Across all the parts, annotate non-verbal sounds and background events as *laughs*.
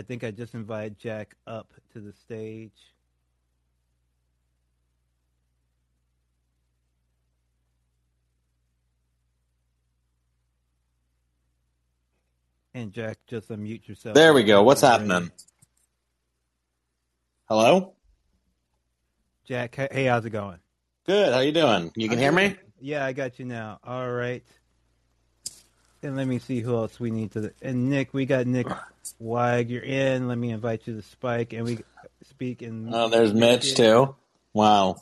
I think I just invited Jack up to the stage. And Jack, just unmute yourself. There we go. What's happening? Hello? Jack, hey, how's it going? Good. How you doing? You can hear me? Yeah, I got you now. All right. And let me see who else we need to. And Nick, we got Nick *sighs* Wag. You're in. Let me invite you to Spike, and we speak in. Oh, there's Mitch too. Wow.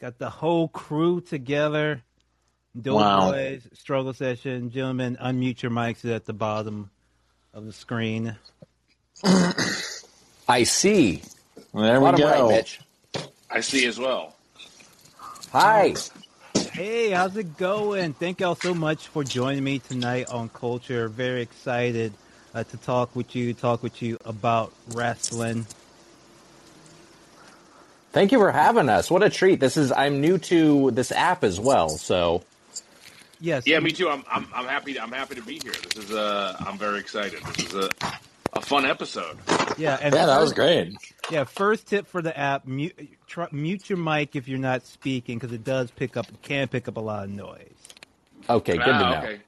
Got the whole crew together. Dope Wow. Boys, Struggle Session. Gentlemen, unmute your mics at the bottom of the screen. *coughs* I see. There we Bottom right, go. Mitch. I see as well. Hi. Hey, how's it going? Thank y'all so much for joining me tonight on Culture. Very excited uh, to talk with you, talk with you about wrestling. Thank you for having us. What a treat. This is I'm new to this app as well, so Yes. Yeah, me too. I'm I'm, I'm happy. I'm happy to be here. This is uh, I'm very excited. This is a a fun episode. Yeah, and Yeah, that was great. Yeah, first tip for the app: mute, try, mute your mic if you're not speaking because it does pick up, can pick up a lot of noise. okay, good to Ah, know. okay.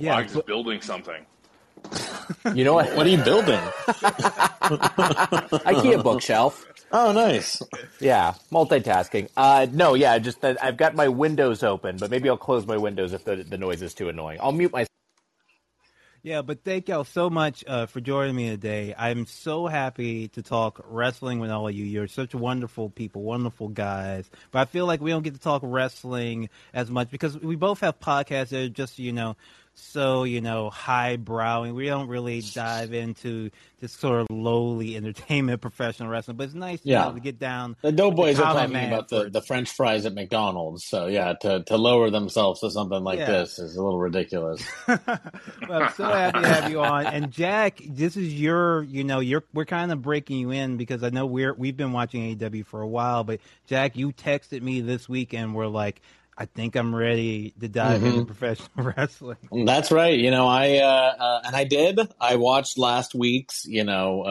Yeah, Wags is but- building something. *laughs* You know what? What are you building? *laughs* IKEA bookshelf. Oh, nice. Yeah, multitasking. Uh, no, yeah, just that I've got my windows open, but maybe I'll close my windows if the, the noise is too annoying. I'll mute my. Yeah, but thank y'all so much uh, for joining me today. I'm so happy to talk wrestling with all of you. You're such wonderful people, wonderful guys. But I feel like we don't get to talk wrestling as much because we both have podcasts that are just, you know, so, you know, highbrow. And we don't really dive into this sort of lowly *laughs* entertainment professional wrestling. But it's nice Yeah. you know, to get down. The Doughboys are talking about the, the French fries at McDonald's. So, yeah, to, to lower themselves to something like Yeah. this is a little ridiculous. *laughs* well, I'm so happy to have you on. And Jack, this is your, you know, you're we're kind of breaking you in because I know we're we've been watching AEW for a while, but Jack, you texted me this week and we're like, I think I'm ready to dive Mm-hmm. into professional *laughs* wrestling. That's right. You know, I uh, uh, and I did. I watched last week's, you know, uh,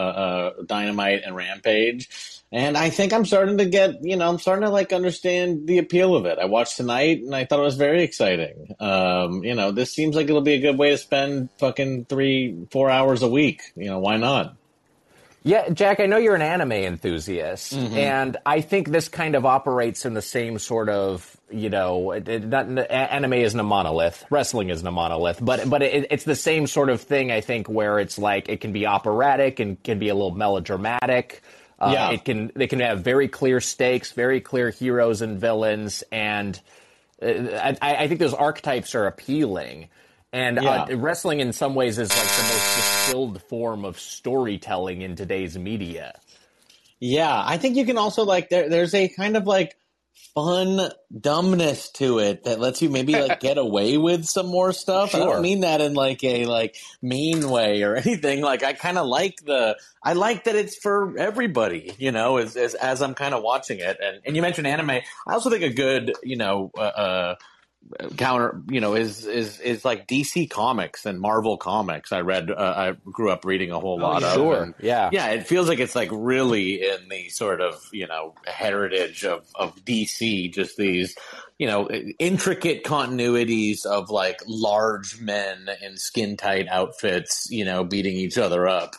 uh, Dynamite and Rampage, and I think I'm starting to get, you know, I'm starting to like understand the appeal of it. I watched tonight, and I thought it was very exciting. Um, you know, this seems like it'll be a good way to spend fucking three, four hours a week. You know, why not? Yeah, Jack, I know you're an anime enthusiast, Mm-hmm. and I think this kind of operates in the same sort of, you know, it, it, not, anime isn't a monolith, wrestling isn't a monolith, but but it, it's the same sort of thing. I think where it's like it can be operatic and can be a little melodramatic. Uh, Yeah. it can they can have very clear stakes, very clear heroes and villains, and uh, I, I think those archetypes are appealing. And uh, wrestling, in some ways, is like the most distilled form of storytelling in today's media. Yeah, I think you can also like there. There's a kind of like fun dumbness to it that lets you maybe like *laughs* get away with some more stuff. I don't mean that in like a like mean way or *laughs* anything. Like I kind of like the I like that it's for everybody. You know, as as, as I'm kind of watching it. And and you mentioned anime. I also think a good you know. Uh, uh, counter you know is is is like DC comics and Marvel comics I read uh, I grew up reading a whole lot of Sure. and- Yeah. yeah, it feels like it's like really in the sort of you know heritage of of DC, just these you know intricate continuities of like large men in skin tight outfits, you know, beating each other up.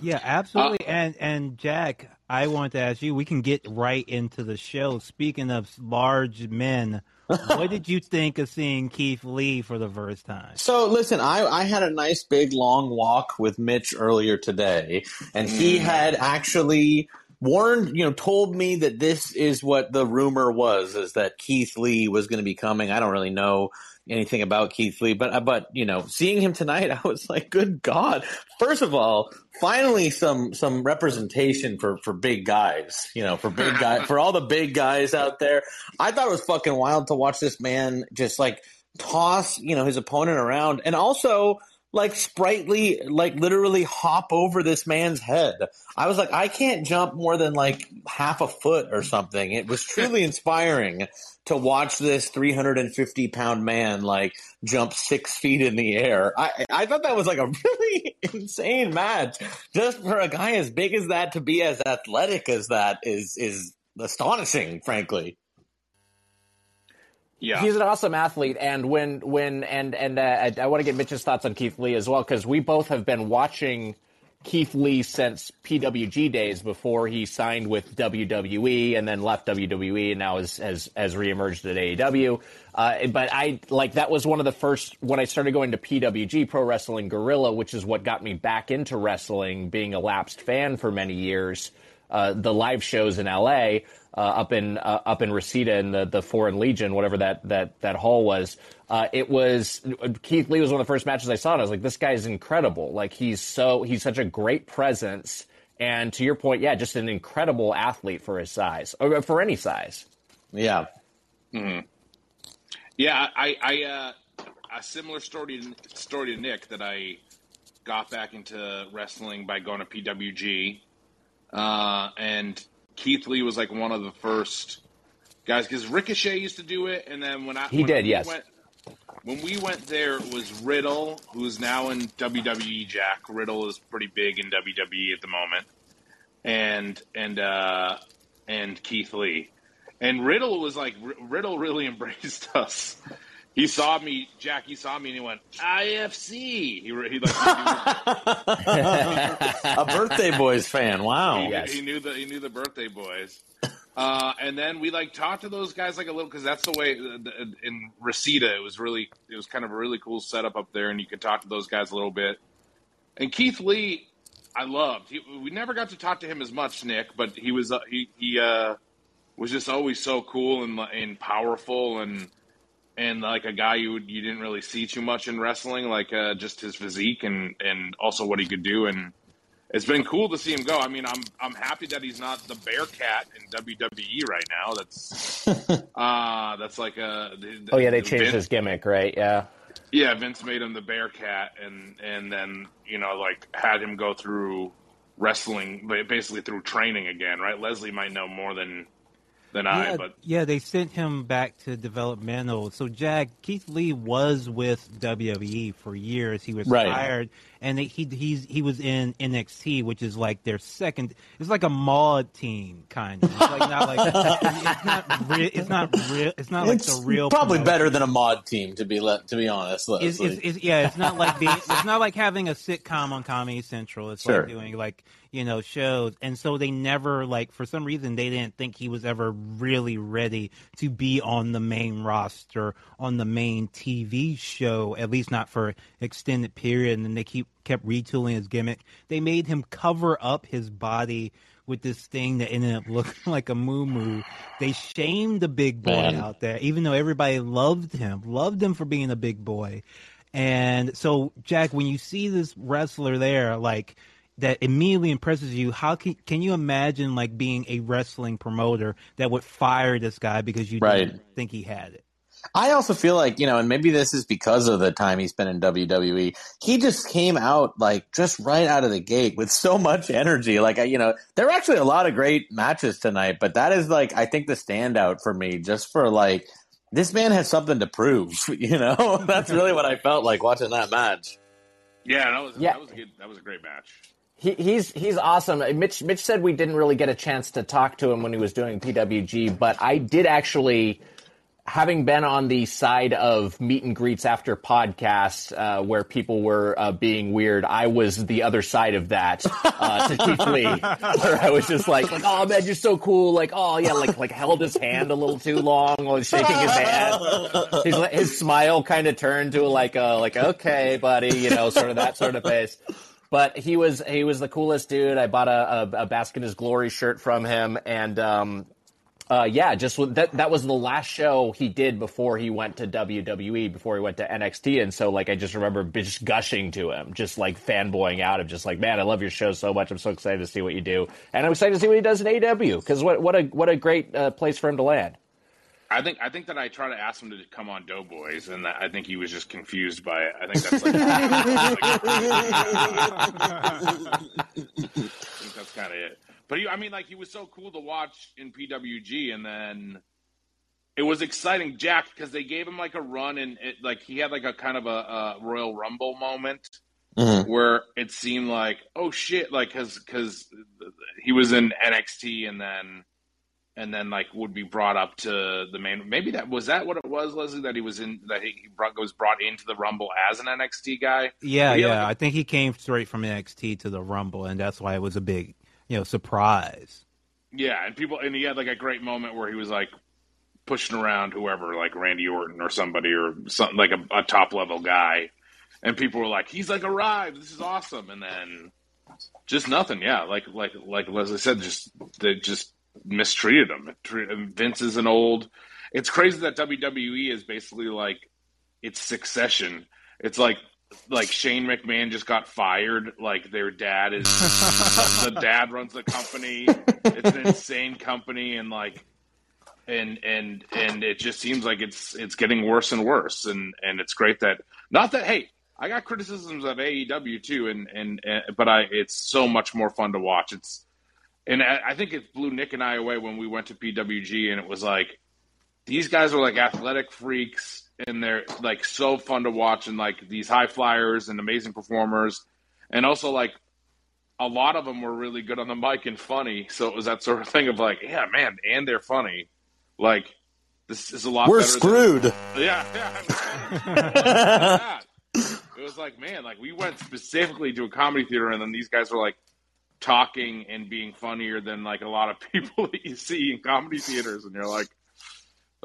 Yeah, absolutely. and and Jack, I want to ask you. We can get right into the show. Speaking of large men, what did you think of seeing Keith Lee for the first time? So listen, I, I had a nice big long walk with Mitch earlier today, and he mm. had actually warned, you know, told me that this is what the rumor was, is that Keith Lee was going to be coming. I don't really know anything about Keith Lee, but uh, but you know, seeing him tonight, *laughs* I was like, good God! First of all, finally some some representation for for big guys, you know, for big guy for all the big guys out there. I thought it was fucking wild to watch this man just like toss, you know, his opponent around. And also, like sprightly, like literally hop over this man's head. I was like, I can't jump more than like half a foot or something. It was *laughs* truly inspiring to watch this 350 pound man like jump six feet in the air. I, I thought that was like a *laughs* really insane match. Just for a guy as big as that to be as athletic as that is, is astonishing, frankly. Yeah, he's an awesome athlete, and when when and and uh, I, I want to get Mitch's thoughts on Keith Lee as well because we both have been watching Keith Lee since PWG days before he signed with WWE and then left WWE and now has has, has reemerged at AEW. Uh, but I like that was one of the first when I started going to PWG Pro Wrestling Guerrilla, which is what got me back into wrestling, being a lapsed fan for many years. Uh, the live shows in LA uh, up in uh, up in Reseda in the, the Foreign Legion, whatever that that that hall was. Uh, it was Keith Lee was one of the first matches I saw, and I was like, this guy's incredible. Like he's so he's such a great presence, and to your point, yeah, just an incredible athlete for his size or for any size. Yeah. Mm-hmm. Yeah, I, I uh, a similar story story to Nick that I got back into wrestling by going to PWG, uh, and Keith Lee was like one of the first guys because Ricochet used to do it, and then when I he when did, yes. Went, when we went there, it was Riddle, who's now in WWE. Jack Riddle is pretty big in WWE at the moment, and and uh, and Keith Lee, and Riddle was like Riddle really *laughs* embraced us. He saw me, Jack. He saw me, and he went IFC. He, he like *laughs* a birthday boys fan. Wow, he, yes. he knew the he knew the birthday boys. Uh, and then we like talked to those guys like a little because that's the way uh, in Reseda it was really it was kind of a really cool setup up there, and you could talk to those guys a little bit. And Keith Lee, I loved. He, we never got to talk to him as much, Nick, but he was uh, he he uh, was just always so cool and and powerful and and like a guy you you didn't really see too much in wrestling, like uh, just his physique and and also what he could do, and it's been cool to see him go. I mean, I'm I'm happy that he's not the Bearcat in WWE right now. That's *laughs* uh that's like a oh yeah, they changed Vince, his gimmick, right? Yeah, yeah. Vince made him the Bearcat, and and then you know like had him go through wrestling, basically through training again, right? Leslie might know more than than yeah, I. But yeah, they sent him back to developmental. So Jack Keith Lee was with WWE for years. He was right. hired, and he he's he was in NXT, which is like their second. It's like a MADtv kind of. It's like not like it's not real. It's not real. It's not like the real. Probably promotion. better than a MADtv to be let to be honest. It's, it's, it's, yeah, it's not like being, it's not like having a sitcom on Comedy Central. It's sure. like doing like you know shows and so they never like for some reason they didn't think he was ever really ready to be on the main roster on the main TV show at least not for extended period and then they keep kept retooling his gimmick they made him cover up his body with this thing that ended up looking *laughs* like a moo They shamed the big boy Man. out there, even though everybody loved him, loved him for being a big boy. And so, Jack, when you see this wrestler there, like that immediately impresses you. How can can you imagine like being a wrestling promoter that would fire this guy because you right. didn't think he had it? I also feel like, you know, and maybe this is because of the time he spent in WWE. He just came out like just right out of the gate with so much energy. Like, you know, there were actually a lot of great matches tonight, but that is like, I think the standout for me just for like, this man has something to prove, *laughs* you know? *laughs* That's really what I felt like watching that match. Yeah, that was, yeah. that was a good, that was a great match. He, he's he's awesome. Mitch Mitch said we didn't really get a chance to talk to him when he was doing PWG, but I did actually, having been on the side of meet and greets after podcasts uh, where people were uh, being weird, I was the other side of that uh, to Keith Lee, *laughs* where I was just like, like, oh man, you're so cool. Like, oh yeah, like like held his hand a little too long while shaking his hand. His, his smile kind of turned to like a like okay, buddy, you know, sort of that sort of face. But he was he was the coolest dude. I bought a, a, a Bask in His Glory shirt from him, and um, uh, yeah, just that that was the last show he did before he went to WWE, before he went to NXT, and so like I just remember just gushing to him, just like fanboying out of just like, man, I love your show so much. I'm so excited to see what you do, and I'm excited to see what he does in AEW because what what a what a great uh, place for him to land. I think I think that I tried to ask him to come on Doughboys, and I think he was just confused by it. I think that's like, *laughs* I think that's kind of it. But he, I mean, like he was so cool to watch in PWG, and then it was exciting, Jack, because they gave him like a run, and it, like he had like a kind of a, a Royal Rumble moment Mhm. where it seemed like, oh shit, like because because he was in NXT, and then and then like would be brought up to the main. Maybe that was that what it was, Leslie, that he was in that he he brought, was brought into the Rumble as an NXT guy. Yeah, But he had, yeah. like, I think he came straight from NXT to the Rumble, and that's why it was a big, you know, surprise. Yeah, and people and he had like a great moment where he was like pushing around whoever, like Randy Orton or somebody or something like a, a top level guy, and people were like, "He's like arrived. This is awesome." And then just nothing. Yeah, like like like Leslie said, just they just mistreated him. Vince is an old. It's crazy that WWE is basically like it's Succession. It's like like Shane McMahon just got fired. Like their dad is *laughs* the dad runs the company. It's an insane company, and like, and and and it just seems like it's it's getting worse and worse. And and it's great that not that hey, I got criticisms of AEW too, and and, and but I it's so much more fun to watch. It's and I, I think it blew Nick and I away when we went to PWG, and it was like these guys are like athletic freaks and they're like so fun to watch and like these high flyers and amazing performers and also like a lot of them were really good on the mic and funny so it was that sort of thing of like yeah man and they're funny like this is a lot We're better than- screwed. *laughs* yeah, yeah. it was like, man, like we went specifically to a comedy theater, and then these guys were like talking and being funnier than like a lot of *laughs* people that you see in comedy theaters, and you're like,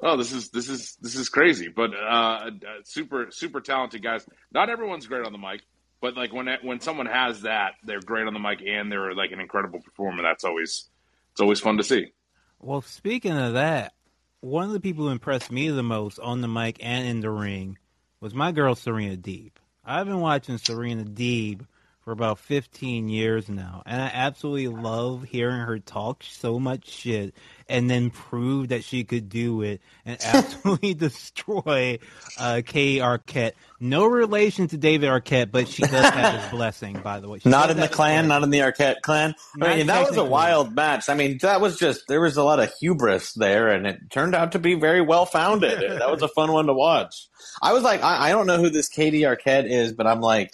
oh, this is this is this is crazy. But uh, uh, super super talented guys. Not everyone's great on the mic, but like when when someone has that, they're great on the mic and they're like an incredible performer. That's always it's always fun to see. Well, speaking of that, one of the people who impressed me the most on the mic and in the ring was my girl Serena Deeb. I've been watching Serena Deeb for about 15 years now, and I absolutely love hearing her talk so much shit and then prove that she could do it and *laughs* absolutely destroy uh, Kay Arquette. No relation to David Arquette, but she does have his *laughs* blessing, by the way. She Not in the clan, blessing. not in the Arquette clan. I mean, that was a wild match. I mean, that was just there was a lot of hubris there, and it turned out to be very well founded. that was a fun one to watch. I was like, I, I don't know who this Katie Arquette is, but I'm like,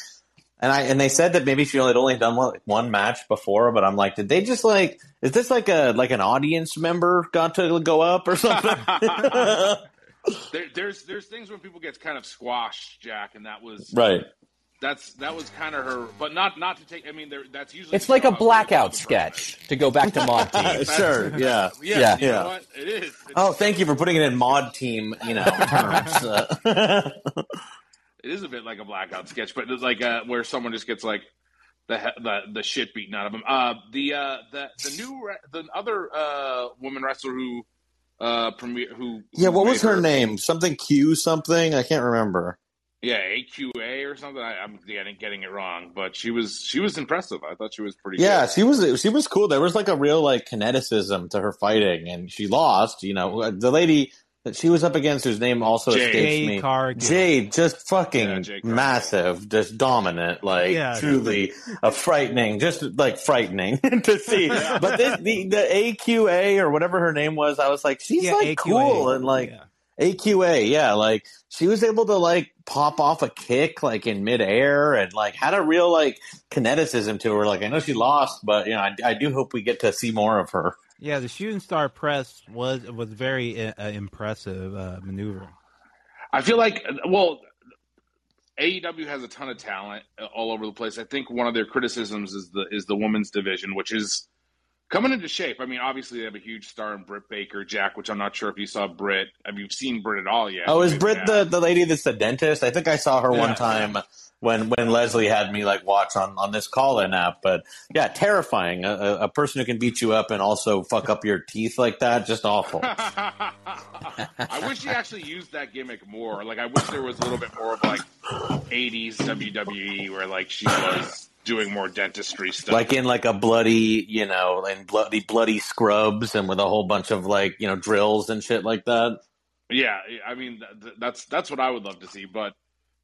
and I and they said that maybe she only had only done one, one match before, but I'm like, did they just like, is this like a like an audience member got to go up or something? *laughs* There, there's there's things when people get kind of squashed, Jack, and that was right. that's that was kind of her, but not not to take. I mean, there, that's usually It's like a blackout sketch to go back to mod Uh, *laughs* sure. Yeah. Yeah, Yeah. you know Yeah. what? It is. It's- Oh, thank you for putting it in MADtv, you know, terms. Uh, *laughs* It is a bit like a blackout sketch, but it's like uh, where someone just gets like the the the shit beaten out of them. Uh, the uh, the the new re- the other uh, woman wrestler who uh premiere who yeah, what was made her name? Something Q something? I can't remember. Yeah, AQA or something. I, I'm getting getting it wrong, but she was she was impressive. I thought she was pretty. Yeah, good. she was she was cool. There was like a real like kineticism to her fighting, and she lost. You know, the lady that she was up against, whose name also Jade. escapes Jade me. Cargill. Jade, just fucking Yeah, Jade massive, just dominant, like Yeah. truly a frightening, just like frightening *laughs* to see. But this, the the AQA or whatever her name was, I was like, she's Yeah, like AQA. cool and like Yeah. AQA, yeah, like she was able to like pop off a kick like in midair and like had a real like kineticism to her. Like I know she lost, but you know I, I do hope we get to see more of her. Yeah, the shooting star press was was very uh, impressive uh, maneuver. I feel like well, AEW has a ton of talent uh, all over the place. I think one of their criticisms is the is the women's division, which is coming into shape. I mean, obviously they have a huge star in Britt Baker, Jack, which I'm not sure if you saw Britt. Have you seen Britt at all yet? Oh, is Britt the, the lady that's the dentist? I think I saw her Yeah. one time when when Leslie had me like watch on on this call in app. But yeah, terrifying. A, a, a person who can beat you up and also fuck up your teeth like that, just awful. *laughs* I wish he actually used that gimmick more. Like, I wish there was a little bit more of like '80s WWE where like she was doing more dentistry stuff. like in like a bloody, you know, in bloody bloody scrubs and with a whole bunch of like you know drills and shit like that. Yeah, I mean th- that's that's what I would love to see. But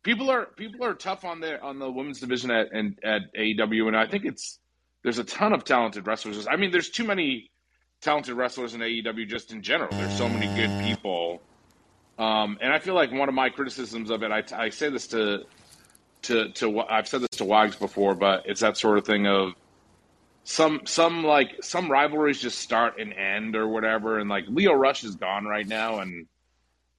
people are people are tough on the on the women's division at and at AEW, and I think it's there's a ton of talented wrestlers. I mean, there's too many talented wrestlers in AEW just in general. There's so many good people, um, and I feel like one of my criticisms of it, I, I say this to to to I've said this to Wags before, but it's that sort of thing of some some like some rivalries just start and end or whatever, and like Lio Rush is gone right now, and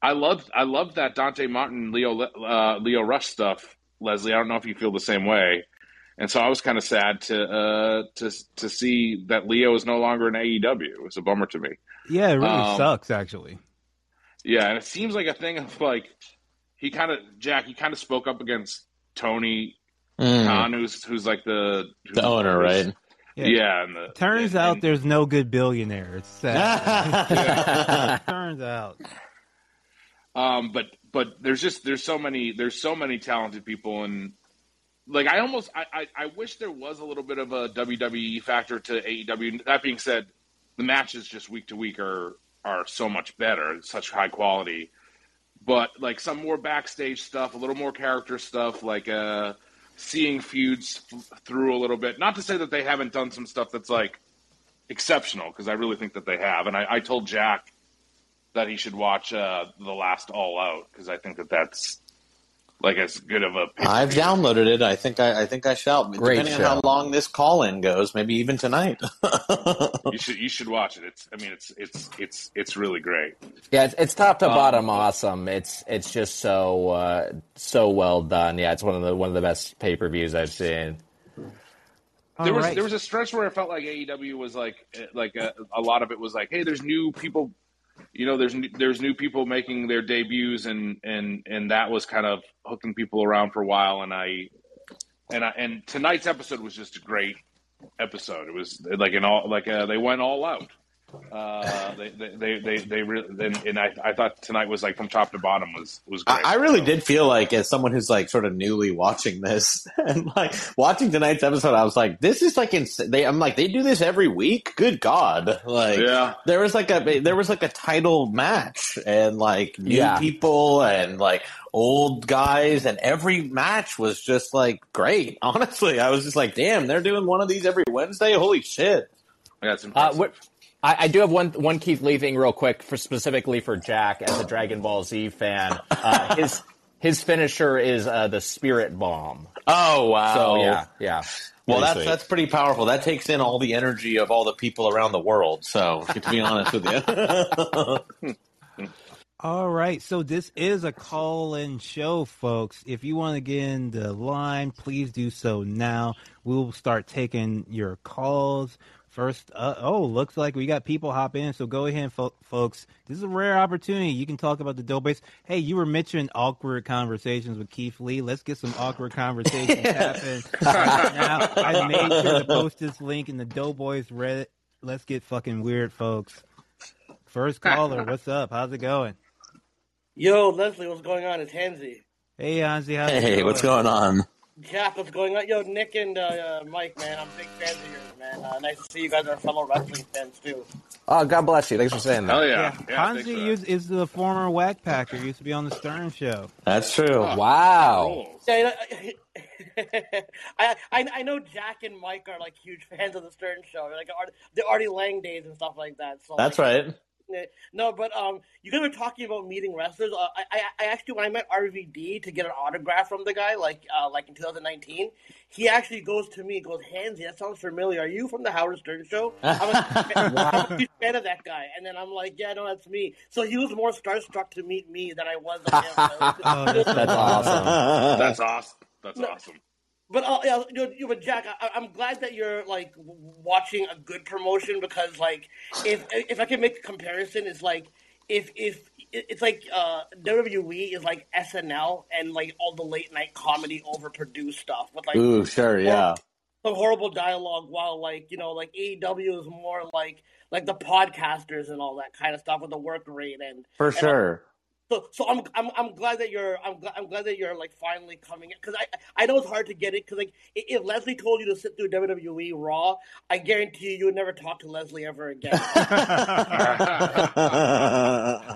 I love I love that Dante Martin Lio uh, Lio Rush stuff, Leslie. I don't know if you feel the same way, and so I was kind of sad to uh, to to see that Lio is no longer in AEW. It was a bummer to me. Yeah, it really Um, sucks actually. Yeah, and it seems like a thing of like he kind of Jack. He kind of spoke up against Tony Mm, Khan, who's who's like the who's- the owner, right? Yeah. Yeah, and the, Turns and- out and- there's no good billionaire. It's sad. *laughs* *laughs* Turns out. Um, but but there's just there's so many there's so many talented people and like I almost I, I, I wish there was a little bit of a WWE factor to AEW. That being said, the matches just week to week are are so much better, such high quality. But like some more backstage stuff, a little more character stuff, like uh, seeing feuds f- through a little bit. Not to say that they haven't done some stuff that's like exceptional, because I really think that they have. And I, I told Jack that he should watch uh, the last All Out because I think that that's like as good of a. I've downloaded it. I think I, I think I shall. Great Depending show. on how long this call in goes, maybe even tonight. *laughs* You should you should watch it. It's I mean it's it's it's it's really great. Yeah, it's, it's top to Um, bottom awesome. It's it's just so uh, so well done. Yeah, it's one of the one of the best pay per views I've seen. All there was right. there was a stretch where it felt like AEW was like eh, like a, a lot of it was like hey there's new people you know there's there's new people making their debuts and and and that was kind of hooking people around for a while and I and I and tonight's episode was just a great episode. It was like an all like uh, they went all out. Uh, they they they they, they really and, and I, I thought tonight was like from top to bottom was was great. I, I really did feel like, as someone who's like sort of newly watching this *laughs* and like watching tonight's episode, I was like, "This is like ins- they." I'm like, they do this every week. Good God! Like, Yeah. there was like a there was like a title match and like new Yeah. people and like old guys, and every match was just like great. *laughs* Honestly, I was just like, "Damn, they're doing one of these every Wednesday. Holy shit!" Yeah, it's Uh, what, I, I do have one one Keith Lee thing real quick for specifically for Jack as a Dragon Ball Z fan. Uh, *laughs* his his finisher is uh, the Spirit Bomb. Oh wow! So yeah, yeah. Well, that's sweet. that's pretty powerful. That takes in all the energy of all the people around the world. So, to be honest with you, *laughs* All right, so this is a call-in show, folks. If you want to get in the line, please do so now. We'll start taking your calls. First, uh, oh, looks like we got people hop in, so go ahead, fo- folks. This is a rare opportunity. You can talk about the dope base. Hey, you were mentioning awkward conversations with Keith Lee. Let's get some awkward *laughs* conversations happen right now. I made sure to post this link in the Doughboys Reddit. Let's get fucking weird, folks. First caller, what's up? How's it going? Yo, Leslie, what's going on? It's Hansi. Hey, Anzi, how's hey, going? what's going on? Jack, what's going on? Yo, Nick and uh, uh, Mike, man, I'm big fans of yours, man. Uh, nice to see you guys are fellow wrestling fans too. Oh, God bless you. Thanks for saying that. Hell Yeah, yeah, yeah. thanks Hanzi for that. is, is the former wack packer. Used to be on the Stern Show. That's true. Wow. Rules. Yeah, you know, *laughs* I, I I know Jack and Mike are like huge fans of the Stern Show, like Art- the Artie Lange days and stuff like that. So That's like, right. No, but um, you guys were talking about meeting wrestlers. Uh, I, I I actually when I met RVD to get an autograph from the guy, like uh, like in 2019, he actually goes to me, goes, Hansy, that sounds familiar. Are you from the Howard Stern Show? *laughs* I'm a, I'm a huge fan of that guy. And then I'm like, yeah, no, that's me. So he was more starstruck to meet me than I was *laughs* of him. Oh, that's- That's awesome. That's awesome. That's No. awesome. But uh, yeah, you know, but Jack, I, I'm glad that you're like watching a good promotion because, like, if if I can make a comparison, it's like if if it's like uh, WWE is like SNL and like all the late night comedy overproduced stuff with like Ooh, sure, yeah. the horrible dialogue, while like you know, like AEW is more like like the podcasters and all that kind of stuff with the work rate and For and, sure. So, so I'm, I'm, I'm glad that you're, I'm, glad, I'm glad that you're like finally coming in because I, I know it's hard to get it because like if Leslie told you to sit through WWE Raw, I guarantee you, you would never talk to Leslie ever again. *laughs* *laughs*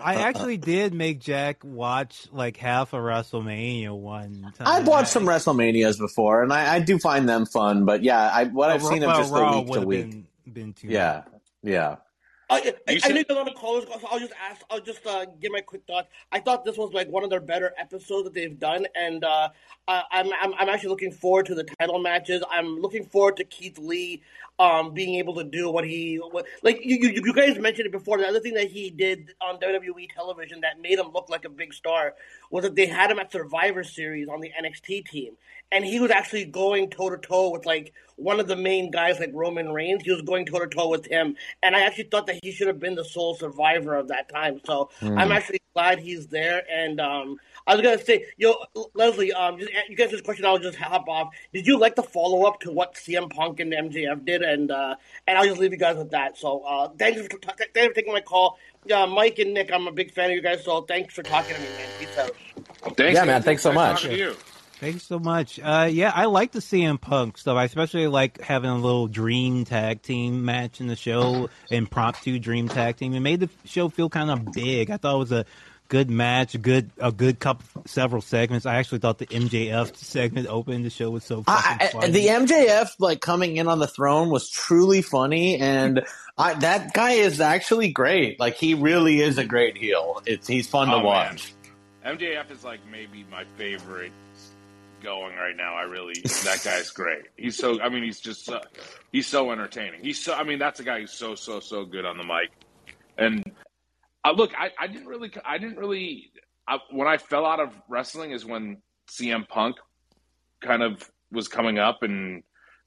I actually did make Jack watch like half of WrestleMania one time. I've watched some WrestleManias before, and I, I do find them fun. But yeah, I, what I've But seen them Raw just the week to week. Been, been too Yeah, yeah. I, I, I know you're on the callers, so I'll just ask. I'll just uh, give my quick thoughts. I thought this was like one of their better episodes that they've done, and uh, I, I'm, I'm I'm actually looking forward to the title matches. I'm looking forward to Keith Lee um, being able to do what he what, like. You, you you guys mentioned it before. The other thing that he did on WWE television that made him look like a big star was that they had him at Survivor Series on the NXT team, and he was actually going toe to toe with like one of the main guys like Roman Reigns. He was going toe to toe with him, and I actually thought that he should have been the sole survivor of that time. So I'm actually glad he's there. And um, I was gonna say, yo, Leslie, um, just, you guys this question. I'll just hop off. Did you like the follow up to what CM Punk and MJF did? And uh, and I'll just leave you guys with that. So uh, thanks for thanks for taking my call. Yeah, Mike and Nick, I'm a big fan of you guys. So thanks for talking to me, man. Peace out. Thanks, Yeah, man, thanks so Nice much. Talking to you. Thank you so much. Uh, yeah, I like the CM Punk stuff. I especially like having a little dream tag team match in the show, impromptu dream tag team. It made the show feel kind of big. I thought it was a good match, a good a good couple several segments. I actually thought the MJF segment opening the show was so fucking I, I, funny. the MJF like coming in on the throne was truly funny, and I, that guy is actually great. Like he really is a great heel. It's he's fun Oh, to watch. MJF is like maybe my favorite going right now. I really that *laughs* guy's great. He's so I mean he's just so, he's so entertaining. He's so I mean that's a guy who's so so so good on the mic. And uh, look, I, I didn't really I didn't really I, when I fell out of wrestling is when CM Punk kind of was coming up and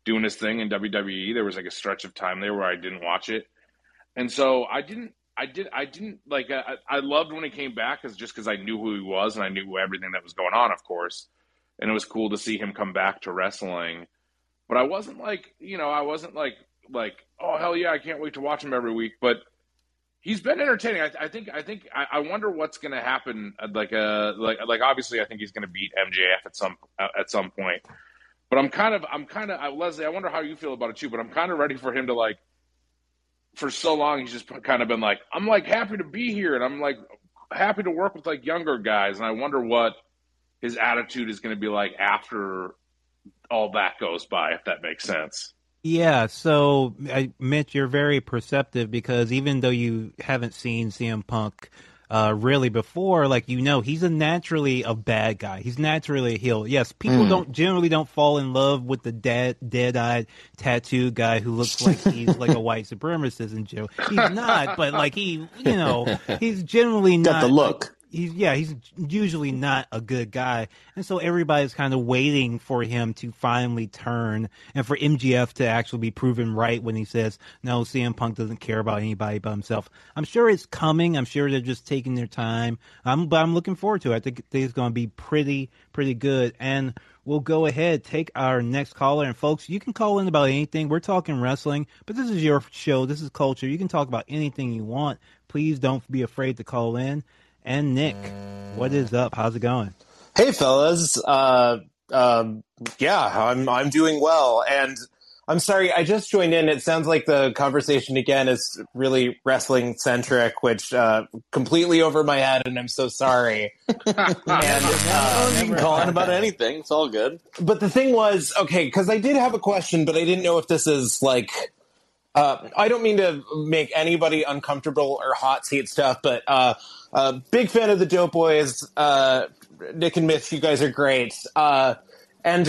doing his thing in WWE. There was like a stretch of time there where I didn't watch it, and so I didn't. I did. I didn't like. I, I loved when he came back, cause just because I knew who he was and I knew everything that was going on, of course. And it was cool to see him come back to wrestling. But I wasn't like, you know, I wasn't like, like, oh hell yeah, I can't wait to watch him every week. But he's been entertaining. I, I think. I think. I, I wonder what's going to happen. Uh, like, uh, like, like obviously, I think he's going to beat MJF at some uh, at some point. But I'm kind of, I'm kind of, uh, Leslie. I wonder how you feel about it too. But I'm kind of ready for him to like. For so long, he's just kind of been like, I'm like happy to be here, and I'm like happy to work with like younger guys, and I wonder what his attitude is going to be like after all that goes by, if that makes sense. Yeah, so I, Mitch, you're very perceptive because even though you haven't seen CM Punk uh, really before, like you know, he's a naturally a bad guy. He's naturally a heel. Yes, people don't generally don't fall in love with the dead, dead-eyed, tattooed guy who looks like he's like a *laughs* white supremacist and Joe. He's not, but like he, you know, he's generally Got not the look. He's yeah he's usually not a good guy. And so everybody's kind of waiting for him to finally turn and for MJF to actually be proven right when he says no cm punk doesn't care about anybody but himself. I'm sure it's coming. I'm sure they're just taking their time. But i'm looking forward to it. I think it's going to be pretty pretty good. And we'll go ahead take our next caller. And folks you can call in about anything. We're talking wrestling but this is your show. This is culture. You can talk about anything you want. Please don't be afraid to call in and Nick. What is up? How's it going? Hey, fellas. Uh, um, yeah, I'm I'm doing well, and I'm sorry I just joined in. It sounds like the conversation again is really wrestling centric, which uh, completely over my head, and I'm so sorry. *laughs* and uh, you can call in about anything. It's all good. but the thing was, okay, because I did have a question, but I didn't know if this is like. Uh, I don't mean to make anybody uncomfortable or hot seat stuff, but uh, uh, big fan of the Doughboys. Uh, Nick and Mitch, you guys are great. Uh, and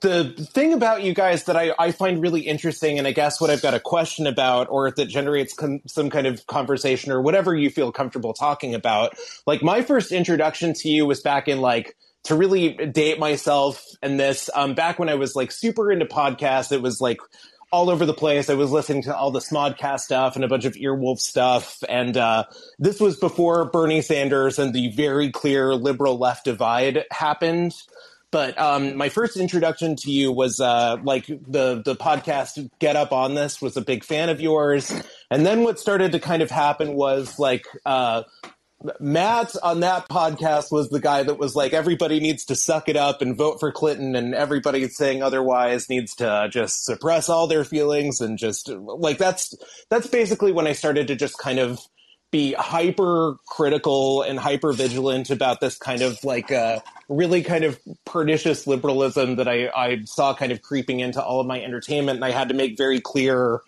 the thing about you guys that I, I find really interesting, and I guess what I've got a question about, or that generates some kind of conversation, or whatever you feel comfortable talking about. Like my first introduction to you was back in like to really date myself and this um, back when I was like super into podcasts. It was like all over the place. I was listening to all the Smodcast stuff and a bunch of Earwolf stuff. And uh, this was before Bernie Sanders and the very clear liberal left divide happened. But um, my first introduction to you was uh, like the the podcast Get Up on This was a big fan of yours, and then what started to kind of happen was like uh, Matt on that podcast was the guy that was like, everybody needs to suck it up and vote for Clinton, and everybody saying otherwise needs to just suppress all their feelings and just like that's that's basically when I started to just kind of be hyper critical and hyper vigilant about this kind of like uh, really kind of pernicious liberalism that I, I saw kind of creeping into all of my entertainment, and I had to make very clear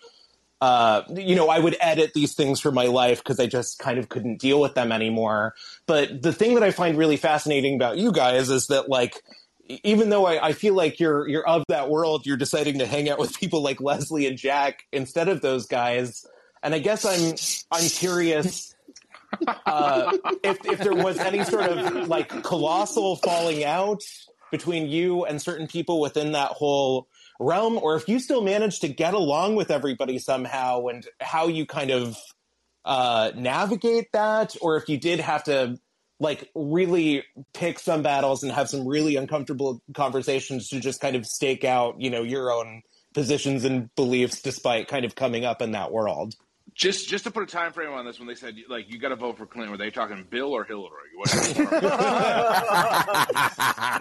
uh, you know, I would edit these things for my life because I just kind of couldn't deal with them anymore. But the thing that I find really fascinating about you guys is that, like, even though I, I, feel like you're you're of that world, you're deciding to hang out with people like Leslie and Jack instead of those guys. And I guess I'm I'm curious uh, if if there was any sort of like colossal falling out between you and certain people within that whole realm, or if you still manage to get along with everybody somehow, and how you kind of uh, navigate that, or if you did have to like really pick some battles and have some really uncomfortable conversations to just kind of stake out, you know, your own positions and beliefs despite kind of coming up in that world. Just just to put a time frame on this, when they said like you got to vote for Clinton, were they talking Bill or Hillary? *laughs*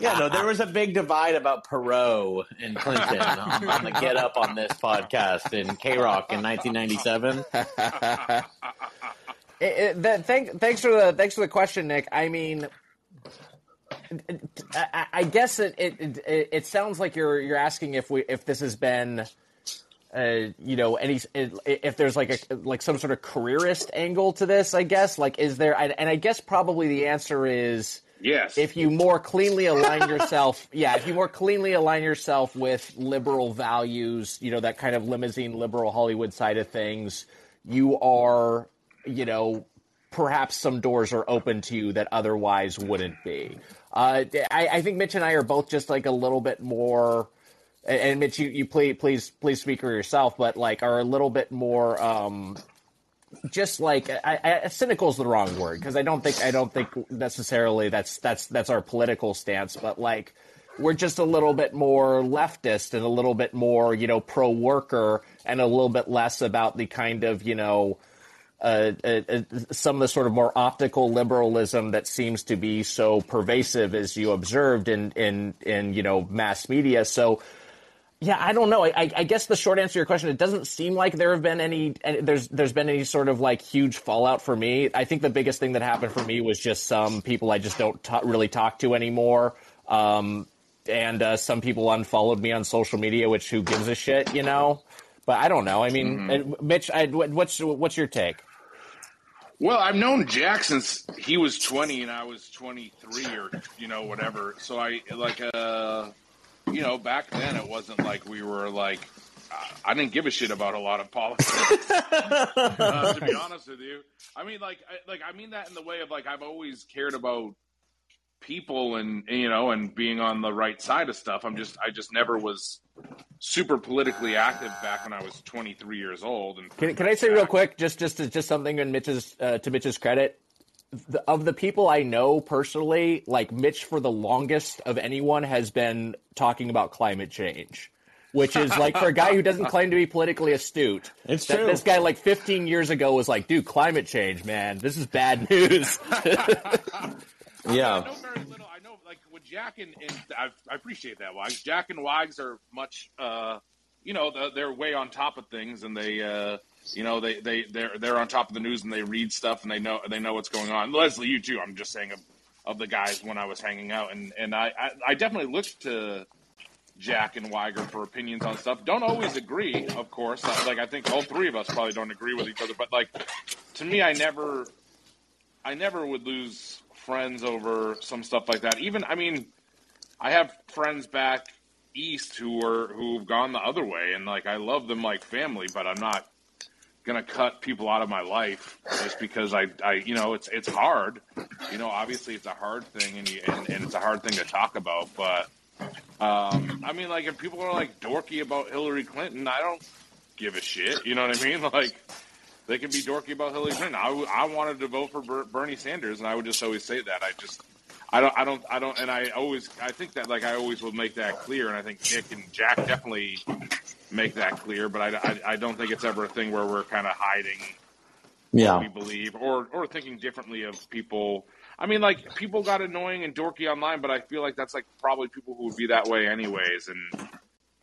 yeah, no, there was a big divide about Perot and Clinton on, on the Get Up on this podcast in K Rock in 1997. It, it, thank, thanks for the thanks for the question, Nick. I mean, I, I guess it, it, it it sounds like you're you're asking if we if this has been uh, you know, any if there's like a like some sort of careerist angle to this, I guess. Like, is there? And I guess probably the answer is yes. If you more cleanly align yourself, *laughs* yeah, if you more cleanly align yourself with liberal values, you know, that kind of limousine liberal Hollywood side of things, you are, you know, perhaps some doors are open to you that otherwise wouldn't be. Uh, I, I think Mitch and I are both just like a little bit more and Mitch, you, you please please please speak for yourself, but like are a little bit more um, just like I, I, cynical is the wrong word because I don't think I don't think necessarily that's that's that's our political stance, but like we're just a little bit more leftist and a little bit more you know pro worker and a little bit less about the kind of you know. Uh, uh, uh, some of the sort of more optical liberalism that seems to be so pervasive as you observed in in in you know mass media. So yeah, I don't know. I, I, guess the short answer to your question, it doesn't seem like there have been any. There's there's been any sort of like huge fallout for me. I think the biggest thing that happened for me was just some people I just don't t- really talk to anymore, um, and uh, some people unfollowed me on social media, which who gives a shit, you know? But I don't know. I mean, mm-hmm. Mitch, I, what's what's your take? Well, I've known Jack since he was 20 and I was 23 or you know whatever. So I like uh you know, back then it wasn't like we were like, I didn't give a shit about a lot of politics. *laughs* uh, to be honest with you, I mean, like, I, like I mean that in the way of like I've always cared about people and you know and being on the right side of stuff. I'm just I just never was super politically active back when I was 23 years old. And can, can I say real quick, just just just something in Mitch's uh, to Mitch's credit, the, of the people I know personally, like Mitch for the longest of anyone has been talking about climate change. Which is like for a guy who doesn't claim to be politically astute. It's that, true. This guy like 15 years ago was like, "Dude, climate change, man, this is bad news." *laughs* yeah. I know very little. I know like with Jack and, and I, I, appreciate that. Wags, Jack and Wags are much, uh, you know, they're way on top of things, and they, uh, you know, they they they're they're on top of the news and they read stuff and they know they know what's going on. Leslie, you too. I'm just saying of, of the guys when I was hanging out, and and I I, I definitely looked to Jack and Wiger for opinions on stuff. Don't always agree, of course. Like I think all three of us probably don't agree with each other, but like to me, I never I never would lose friends over some stuff like that. Even I mean, I have friends back east who are who've gone the other way, and like I love them like family, but I'm not going to cut people out of my life just because I, I, you know, it's it's hard. You know, obviously it's a hard thing, and you, and, and it's a hard thing to talk about. But um, I mean, like if people are like dorky about Hillary Clinton, I don't give a shit. You know what I mean? *laughs* Like they can be dorky about Hillary Clinton. I, I wanted to vote for Bernie Sanders, and I would just always say that. I just I don't, I don't, I don't, and I always, I think that, like, I always will make that clear, and I think Nick and Jack definitely make that clear, but I, I, I don't think it's ever a thing where we're kind of hiding Yeah. what we believe or or thinking differently of people. I mean, like people got annoying and dorky online, but I feel like that's like probably people who would be that way anyways, and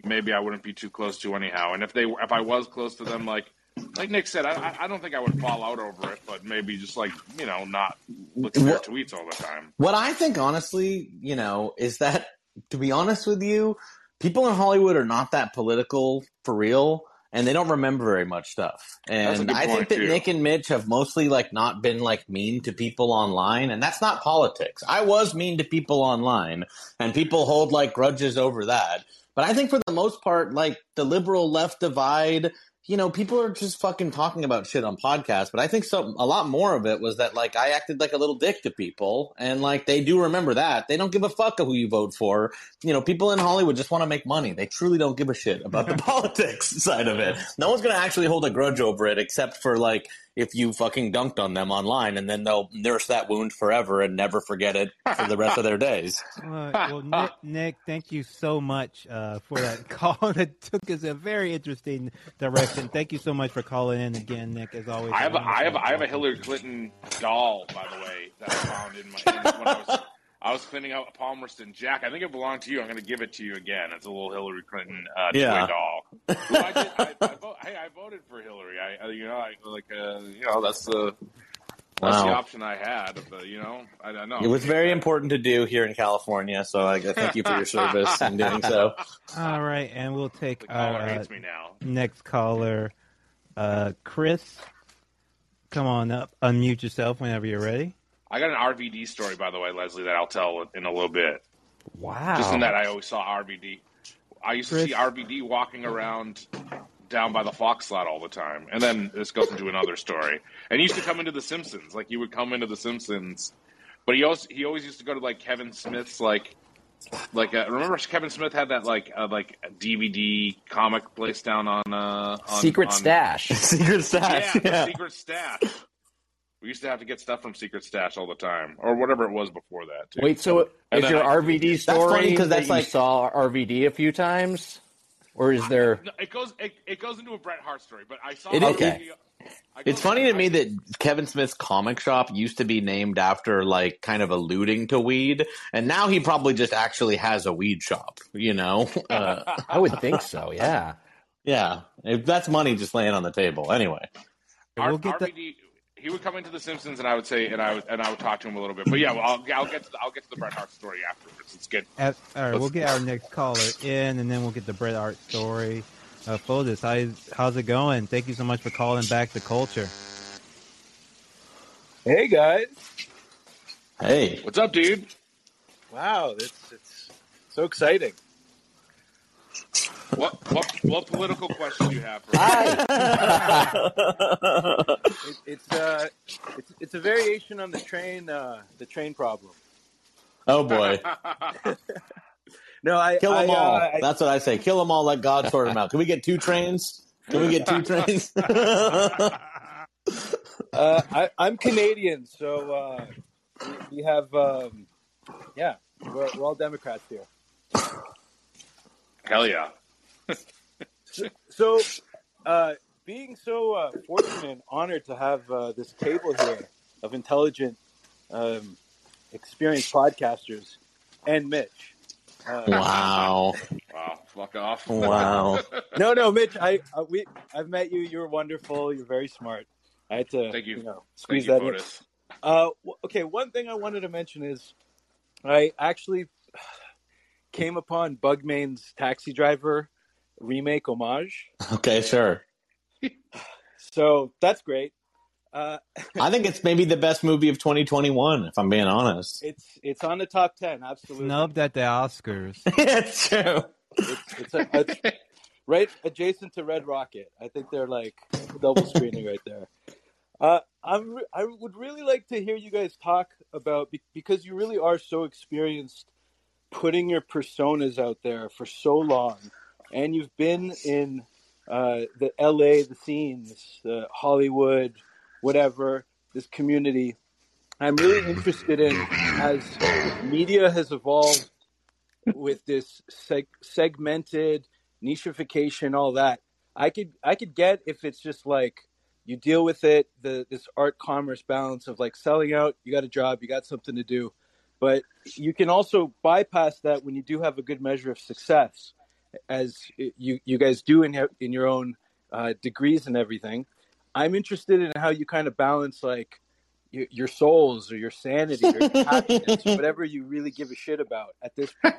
maybe I wouldn't be too close to anyhow. And if they if I was close to them, like like Nick said, I I- don't think I would fall out over it, but maybe just like you know not look at their What- tweets all the time. What I think, honestly, you know, is that to be honest with you, people in Hollywood are not that political for real, and they don't remember very much stuff. And I think that too. Nick and Mitch have mostly like not been like mean to people online, and that's not politics. I was mean to people online, and people hold like grudges over that. But I think for the most part, like the liberal left divide, you know, people are just fucking talking about shit on podcasts. But I think so a lot more of it was that like I acted like a little dick to people, and like they do remember that. They don't give a fuck who you vote for. You know, people in Hollywood just want to make money. They truly don't give a shit about the *laughs* politics side of it. No one's gonna actually hold a grudge over it, except for like if you fucking dunked on them online, and then they'll nurse that wound forever and never forget it for the rest of their days. *laughs* Uh, well, Nick, *laughs* Nick, thank you so much uh, for that *laughs* call. that took us a very interesting direction. Thank you so much for calling in again, Nick. As always, I have a, I have I have a. Hillary Clinton doll, by the way, that I found in my in, when I was I was cleaning out Palmerston. Jack, I think it belonged to you. I'm going to give it to you again. It's a little Hillary Clinton uh, Yeah. toy doll. *laughs* Who I did, I, I vote, hey, I voted for Hillary. I, I you know, I like uh, you know that's the that's the option I had. But, you know, I don't know. It was very important to do here in California, so I thank you for your *laughs* service in doing so. All right, and we'll take our uh, me now. next caller, uh, Chris. Come on up, unmute yourself whenever you're ready. I got an RVD story, by the way, Leslie, that I'll tell in a little bit. Wow. Just in that I always saw RVD. I used to see RVD walking around down by the Fox slot all the time. And then this goes into another story. And he used to come into The Simpsons. Like he would come into The Simpsons, but he always he always used to go to like Kevin Smith's like like uh, remember Kevin Smith had that like uh, like DVD comic place down on uh on, Secret on, stash. *laughs* Secret Yeah, stash. the Yeah. Secret Stash. We used to have to get stuff from Secret Stash all the time, or whatever it was before that. Too. Wait, so And is your I- RVD That's funny story 'cause that that's you like- saw RVD a few times, or is there? No, it goes it, it goes into a Bret Hart story, but I saw It- RVD okay. It's funny to me that Kevin Smith's comic shop used to be named after like kind of alluding to weed, and now he probably just actually has a weed shop. You know, *laughs* uh, I would think so. Yeah. yeah, if that's money just laying on the table. Anyway, R- We'll get the- RVD. He would come into The Simpsons, and I would say, and I would, and I would talk to him a little bit. But yeah, well, I'll, I'll get to the, I'll get to the Bret Hart story afterwards. It's good. At, all right, we'll get our next caller in, and then we'll get the Bret Hart story. Uh, Fotis, how, how's it going? Thank you so much for calling back to culture. Hey guys! hey, What's up, dude? Wow, it's it's so exciting. What what what political question do you have for me? *laughs* It, it's uh, it's it's a variation on the train uh, the train problem. oh boy, *laughs* No, I kill them I, all. Uh, I, that's what I say. Kill them all. Let God sort them out. Can we get two trains? Can we get two *laughs* trains? uh, I I'm Canadian, so uh, we, we have um, yeah, we're, we're all Democrats here. Hell yeah! So, uh, being so uh, fortunate and honored to have uh, this table here of intelligent, um, experienced podcasters, and Mitch. Uh, wow, Wow, fuck off. wow. *laughs* no, no, Mitch. I uh, we I've met you. You're wonderful. You're very smart. I had to, Thank you. know, Thank squeeze you, that in. Uh, okay, one thing I wanted to mention is I actually came upon Bugmain's Taxi Driver remake homage. Okay, sure. *laughs* So that's great. Uh, I think it's maybe the best movie of 2021, if I'm being honest. it's it's on the top ten, absolutely. Snubbed at the Oscars. *laughs* it's true. It's, it's, a, it's right adjacent to Red Rocket. I think they're like double screening right there. Uh, I'm re- I would really like to hear you guys talk about be- because you really are so experienced putting your personas out there for so long, and you've been in uh, the L.A. the scenes, the Hollywood, whatever this community. I'm really interested in as media has evolved with this seg- segmented nicheification, all that. I could I could get if it's just like you deal with it. The this art commerce balance of like selling out. You got a job. You got something to do, but you can also bypass that when you do have a good measure of success, as you you guys do in in your own uh, degrees and everything. I'm interested in how you kind of balance like your, your souls or your sanity or your *laughs* happiness, or whatever you really give a shit about at this point.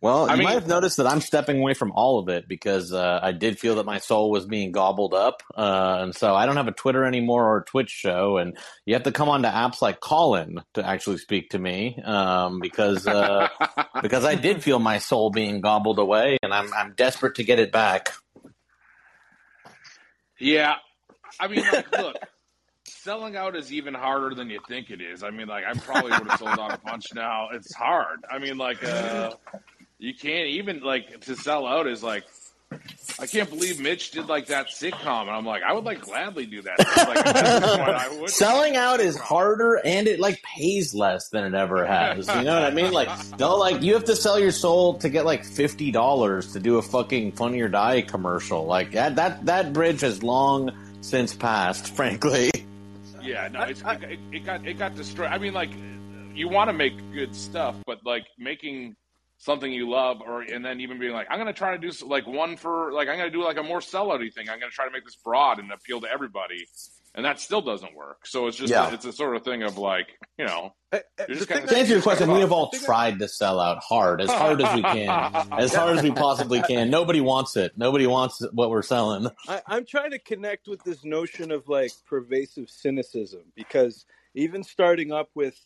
Well, I you mean- might have noticed that I'm stepping away from all of it because uh, I did feel that my soul was being gobbled up, uh, and so I don't have a Twitter anymore or a Twitch show, and you have to come onto apps like Callin to actually speak to me um, because uh, *laughs* because I did feel my soul being gobbled away, and I'm I'm desperate to get it back. Yeah, I mean, like, look, selling out is even harder than you think it is. I mean, like, I probably would have sold out a bunch now. It's hard. I mean, like, uh, you can't even like to sell out is like. I can't believe Mitch did like that sitcom, and I'm like, I would like gladly do that. Like, at this point, I. Selling out is harder and it like pays less than it ever has. You know what I mean? Like they'll like you have to sell your soul to get like fifty dollars to do a fucking Funny or Die commercial. Like that that that bridge has long since passed, *laughs* frankly. Yeah, no, it's, it, it, it got it got destroyed. I mean, like, you want to make good stuff, but like making something you love, or and then even being like, I'm gonna try to do like one for like I'm gonna do like a more sellouty thing. I'm gonna try to make this broad and appeal to everybody, and that still doesn't work. So it's just Yeah. it's a sort of thing of like you know, Uh, uh, just kinda- To answer your question, we have all tried to sell out hard, as hard as we can, *laughs* as hard as we possibly can. Nobody wants it. Nobody wants what we're selling. *laughs* I, I'm trying to connect with this notion of like pervasive cynicism because even starting up with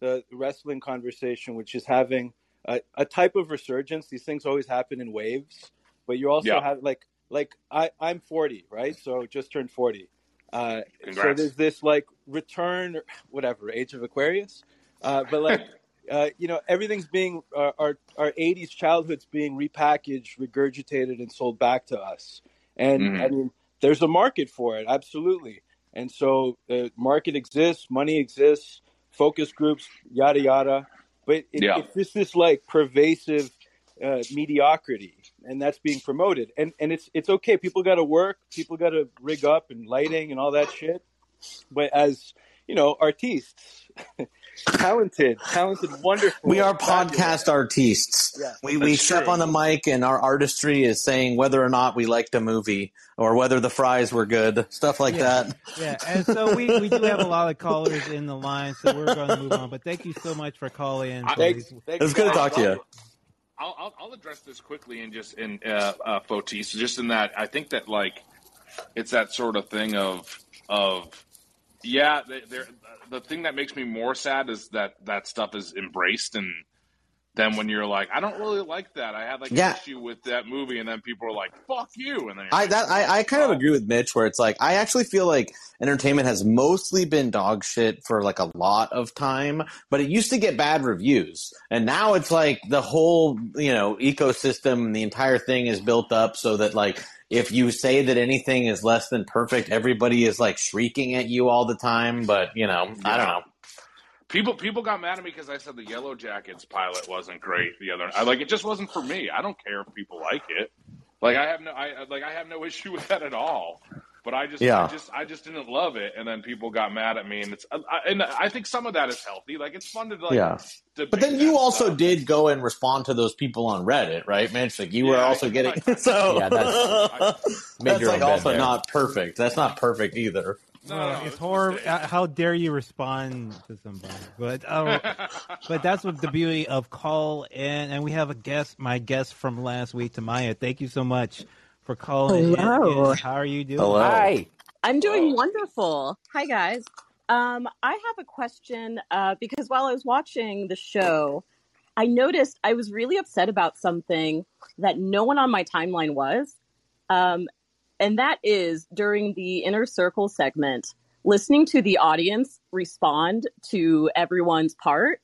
the wrestling conversation, which is having a, a type of resurgence, these things always happen in waves, but you also Yeah. have like like I, I'm 40, right? So just turned 40. Uh, so there's this like return, whatever, age of Aquarius, uh, but like. *laughs* Uh, you know, everything's being uh, our our '80s childhood's being repackaged, regurgitated, and sold back to us. And Mhm. I mean, there's a market for it, absolutely. And so the market exists, money exists, focus groups, yada yada. But it, Yeah. it's just this like pervasive uh, mediocrity, and that's being promoted. And and it's it's okay. People got to work. People got to rig up and lighting and all that shit. But as you know, artistes, *laughs* talented, talented, wonderful. We are fabulous. podcast artists. Yeah. We we That's step true. on the mic, and our artistry is saying whether or not we liked a movie or whether the fries were good, stuff like Yeah. that. Yeah, and so we, we do have a lot of callers in the line, so we're going to move on. But thank you so much for calling in. I- Thanks, thanks, It's good to talk to you. I'll, I'll, I'll address this quickly and just in uh, uh, Fotis, just in that I think that like it's that sort of thing of of yeah, they, they're, the thing that makes me more sad is that that stuff is embraced and then when you're like, I don't really like that. I had like Yeah. an issue with that movie, and then people are like, "Fuck you," and then I that I, I kind of Oh. agree with Mitch where it's like I actually feel like entertainment has mostly been dog shit for like a lot of time, but it used to get bad reviews. And now it's like the whole, you know, ecosystem, the entire thing is built up so that like if you say that anything is less than perfect, everybody is like shrieking at you all the time, but you know, I don't know. People people got mad at me because I said the Yellow Jackets pilot wasn't great the other. I like it just wasn't for me. I don't care if people like it. Like I have no I like I have no *laughs* issue with that at all. But I just Yeah. I just I just didn't love it, and then people got mad at me, and it's I, and I think some of that is healthy. Like it's fun to like. Yeah. But then you also stuff. did go and respond to those people on Reddit, right, Mitch? Like you were also I- getting I- *laughs* so *laughs* Yeah, that's- Made that's like also there. not perfect. That's not perfect either. No, Well, no, it's it's horrible. Uh, how dare you respond to somebody? But uh, *laughs* but that's what the beauty of call in, and we have a guest, my guest from last week, Tamaya. Thank you so much for calling. in. Hello. How are you doing? Hello. Hi. I'm doing wonderful. Hi, guys. Um, I have a question uh, because while I was watching the show, I noticed I was really upset about something that no one on my timeline was. Um, and that is during the inner circle segment, listening to the audience respond to everyone's part.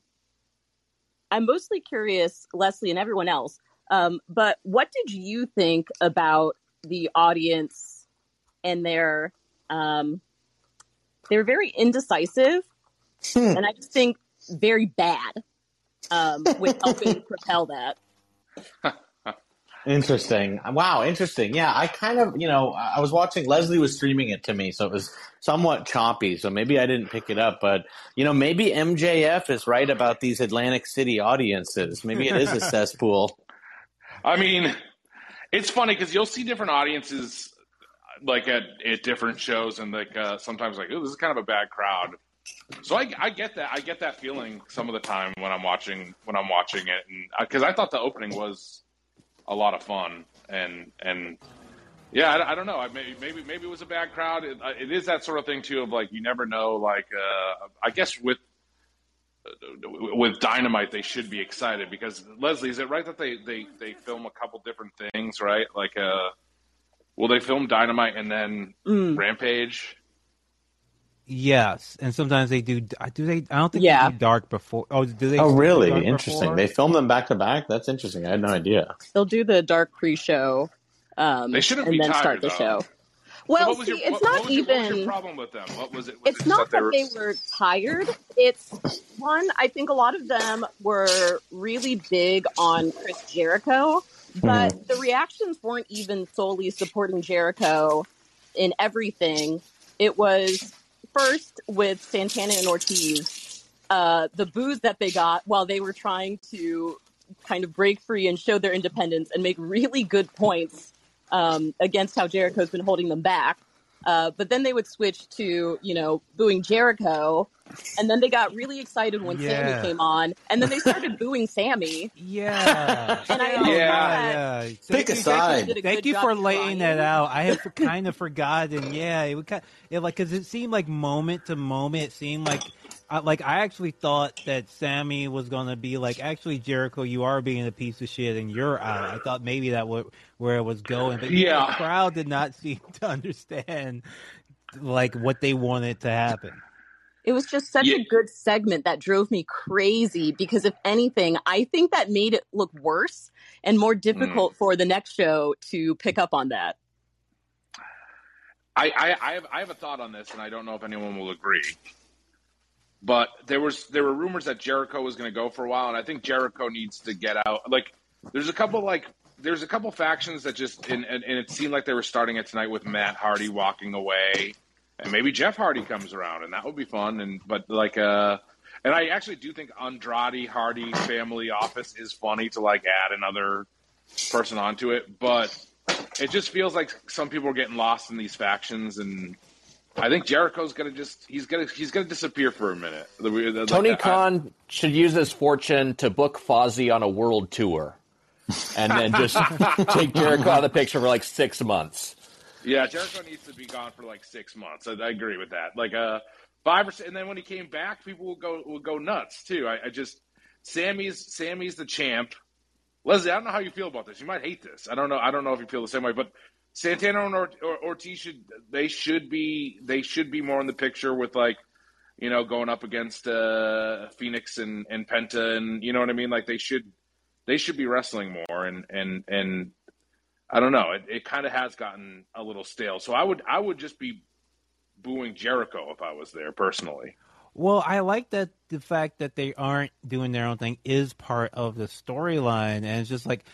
I'm mostly curious, Leslie and everyone else, um, but what did you think about the audience and their um, they were very indecisive, Hmm. and I just think very bad um, with helping *laughs* propel that. Interesting. Wow, interesting. Yeah, I kind of, you know, I was watching, Leslie was streaming it to me, so it was somewhat choppy, so maybe I didn't pick it up, but, you know, maybe MJF is right about these Atlantic City audiences. Maybe it is a cesspool. I mean, it's funny because you'll see different audiences like at, at different shows, and like uh, sometimes like, oh, this is kind of a bad crowd. So I, I get that. I get that feeling some of the time when I'm watching when I'm watching it, and because I thought the opening was a lot of fun, and and yeah, I, I don't know. I, maybe maybe maybe it was a bad crowd. It, it is that sort of thing too. Of like you never know. Like uh, I guess with with Dynamite, they should be excited because Leslie, is it right that they they they film a couple different things, right? Like uh, will they film Dynamite and then Mm. Rampage? Yes, and sometimes they do. Do they? I don't think Yeah. they do dark before. Oh, do they? Oh, really? Dark Interesting. before? They film them back to back? That's interesting. I had no idea. They'll do the dark pre-show, um, They shouldn't and be then tired, start the though. show. So Well, what was see, your, it's what, not what was your, what was your even. problem with them? What was it? Was It's it not that they they were? were tired. It's one. I think a lot of them were really big on Chris Jericho, but the reactions weren't even solely supporting Jericho in everything. It was first with Santana and Ortiz, uh, the booze that they got while they were trying to kind of break free and show their independence and make really good points um, against how Jericho's been holding them back. Uh, but then they would switch to, you know, booing Jericho. And then they got really excited when Yeah. Sammy came on. And then they started *laughs* booing Sammy. Yeah. And I yeah. know yeah. that yeah. Pick a side. a Thank you for laying that out. I had kind of forgotten. Yeah, it would kind it like because it seemed like moment to moment. It seemed like I, like I actually thought that Sammy was gonna be like, actually Jericho, you are being a piece of shit and you're out. I thought maybe that was where it was going, but Yeah. the crowd did not *laughs* seem to understand like what they wanted to happen. It was just such Yeah. a good segment that drove me crazy because, if anything, I think that made it look worse and more mm. difficult for the next show to pick up on that. I, I, I have I have a thought on this, and I don't know if anyone will agree. But there was there were rumors that Jericho was going to go for a while, and I think Jericho needs to get out. Like, there's a couple like there's a couple factions that just and, and, and it seemed like they were starting it tonight with Matt Hardy walking away, and maybe Jeff Hardy comes around, and that would be fun. And but like uh, and I actually do think Andrade Hardy family office is funny to like add another person onto it, but it just feels like some people are getting lost in these factions, and I think Jericho's gonna just he's gonna he's gonna disappear for a minute. Tony like, I- Khan should use his fortune to book Fozzy on a world tour, and then just *laughs* take Jericho out of the picture for like six months. yeah, Jericho needs to be gone for like six months. I, I agree with that. Like uh, five or six, and then when he came back, people will go will go nuts too. I, I just Sammy's Sammy's the champ. Leslie, I don't know how you feel about this. You might hate this. I don't know. I don't know if you feel the same way, but Santana and or- or- Ortiz should they should be they should be more in the picture with like you know going up against uh, Phoenix and, and Penta and you know what I mean. Like they should they should be wrestling more and and and I don't know. It, it kind of has gotten a little stale. So I would I would just be booing Jericho if I was there personally. Well, I like that the fact that they aren't doing their own thing is part of the storyline, and it's just like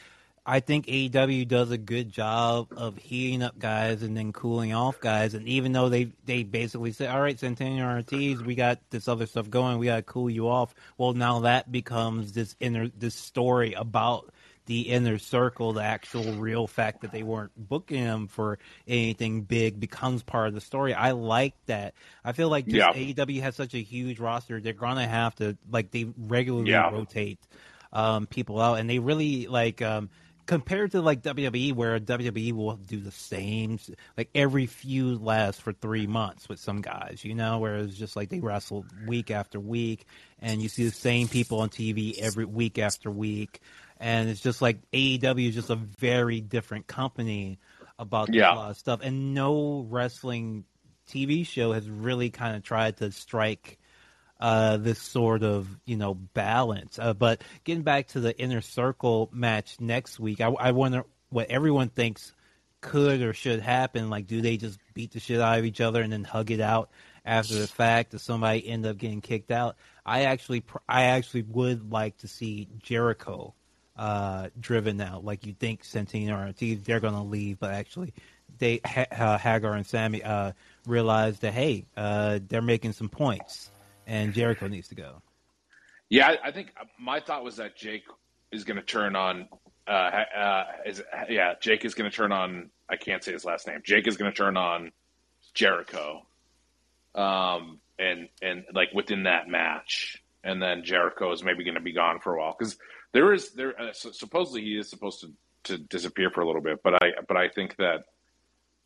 I think AEW does a good job of heating up guys and then cooling off guys. And even though they they basically say, "All right, Santana and Ortiz, we got this other stuff going, we got to cool you off." Well, now that becomes this inner this story about the inner circle, the actual real fact that they weren't booking him for anything big becomes part of the story. I like that. I feel like just Yeah. AEW has such a huge roster, they're gonna have to like they regularly Yeah. rotate um, people out, and they really like um, compared to like WWE, where WWE will do the same, like every feud lasts for three months with some guys, you know, whereas just like they wrestle week after week, and you see the same people on TV every week after week, and it's just like AEW is just a very different company about Yeah. a lot of stuff, and no wrestling TV show has really kind of tried to strike uh, this sort of you know balance. Uh, but getting back to the inner circle match next week, I, I wonder what everyone thinks could or should happen. Like, do they just beat the shit out of each other and then hug it out after the fact? Does somebody end up getting kicked out? I actually, I actually would like to see Jericho uh, driven out. Like you think Santana or Ortiz they're going to leave, but actually they ha- uh, Hager and Sammy uh, realized that hey, uh, they're making some points, and Jericho needs to go. Yeah, I, I think my thought was that Jake is going to turn on. Uh, uh, is, yeah, Jake is going to turn on. I can't say his last name. Jake is going to turn on Jericho, um, and and like within that match, and then Jericho is maybe going to be gone for a while because there is there uh, so supposedly he is supposed to to disappear for a little bit, but I but I think that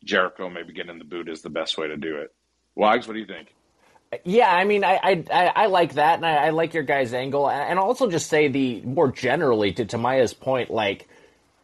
Jericho maybe getting the boot is the best way to do it. Wags, what do you think? Yeah, I mean, I I, I like that, and I, I like your guys' angle, and also just say the more generally to, to Maya's point, like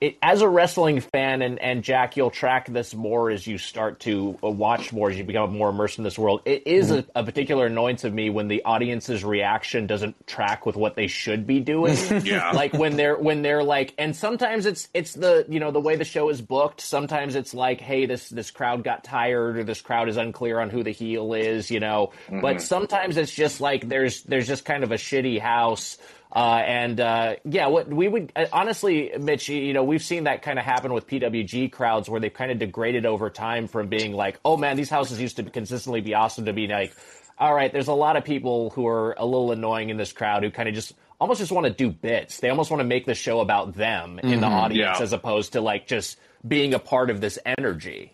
it, as a wrestling fan, and, and Jack, you'll track this more as you start to uh, watch more, as you become more immersed in this world. It is a, a particular annoyance of me when the audience's reaction doesn't track with what they should be doing. *laughs* Yeah. like when they're when they're like, and sometimes it's it's the you know the way the show is booked. Sometimes it's like, hey, this this crowd got tired, or this crowd is unclear on who the heel is, you know. But sometimes it's just like there's there's just kind of a shitty house. Uh, and uh, yeah, what we would uh, honestly, Mitch, you know, we've seen that kind of happen with PWG crowds where they've kind of degraded over time from being like, oh man, these houses used to consistently be awesome to be like, all right, there's a lot of people who are a little annoying in this crowd who kind of just almost just want to do bits. They almost want to make the show about them in the audience Yeah. as opposed to like just being a part of this energy.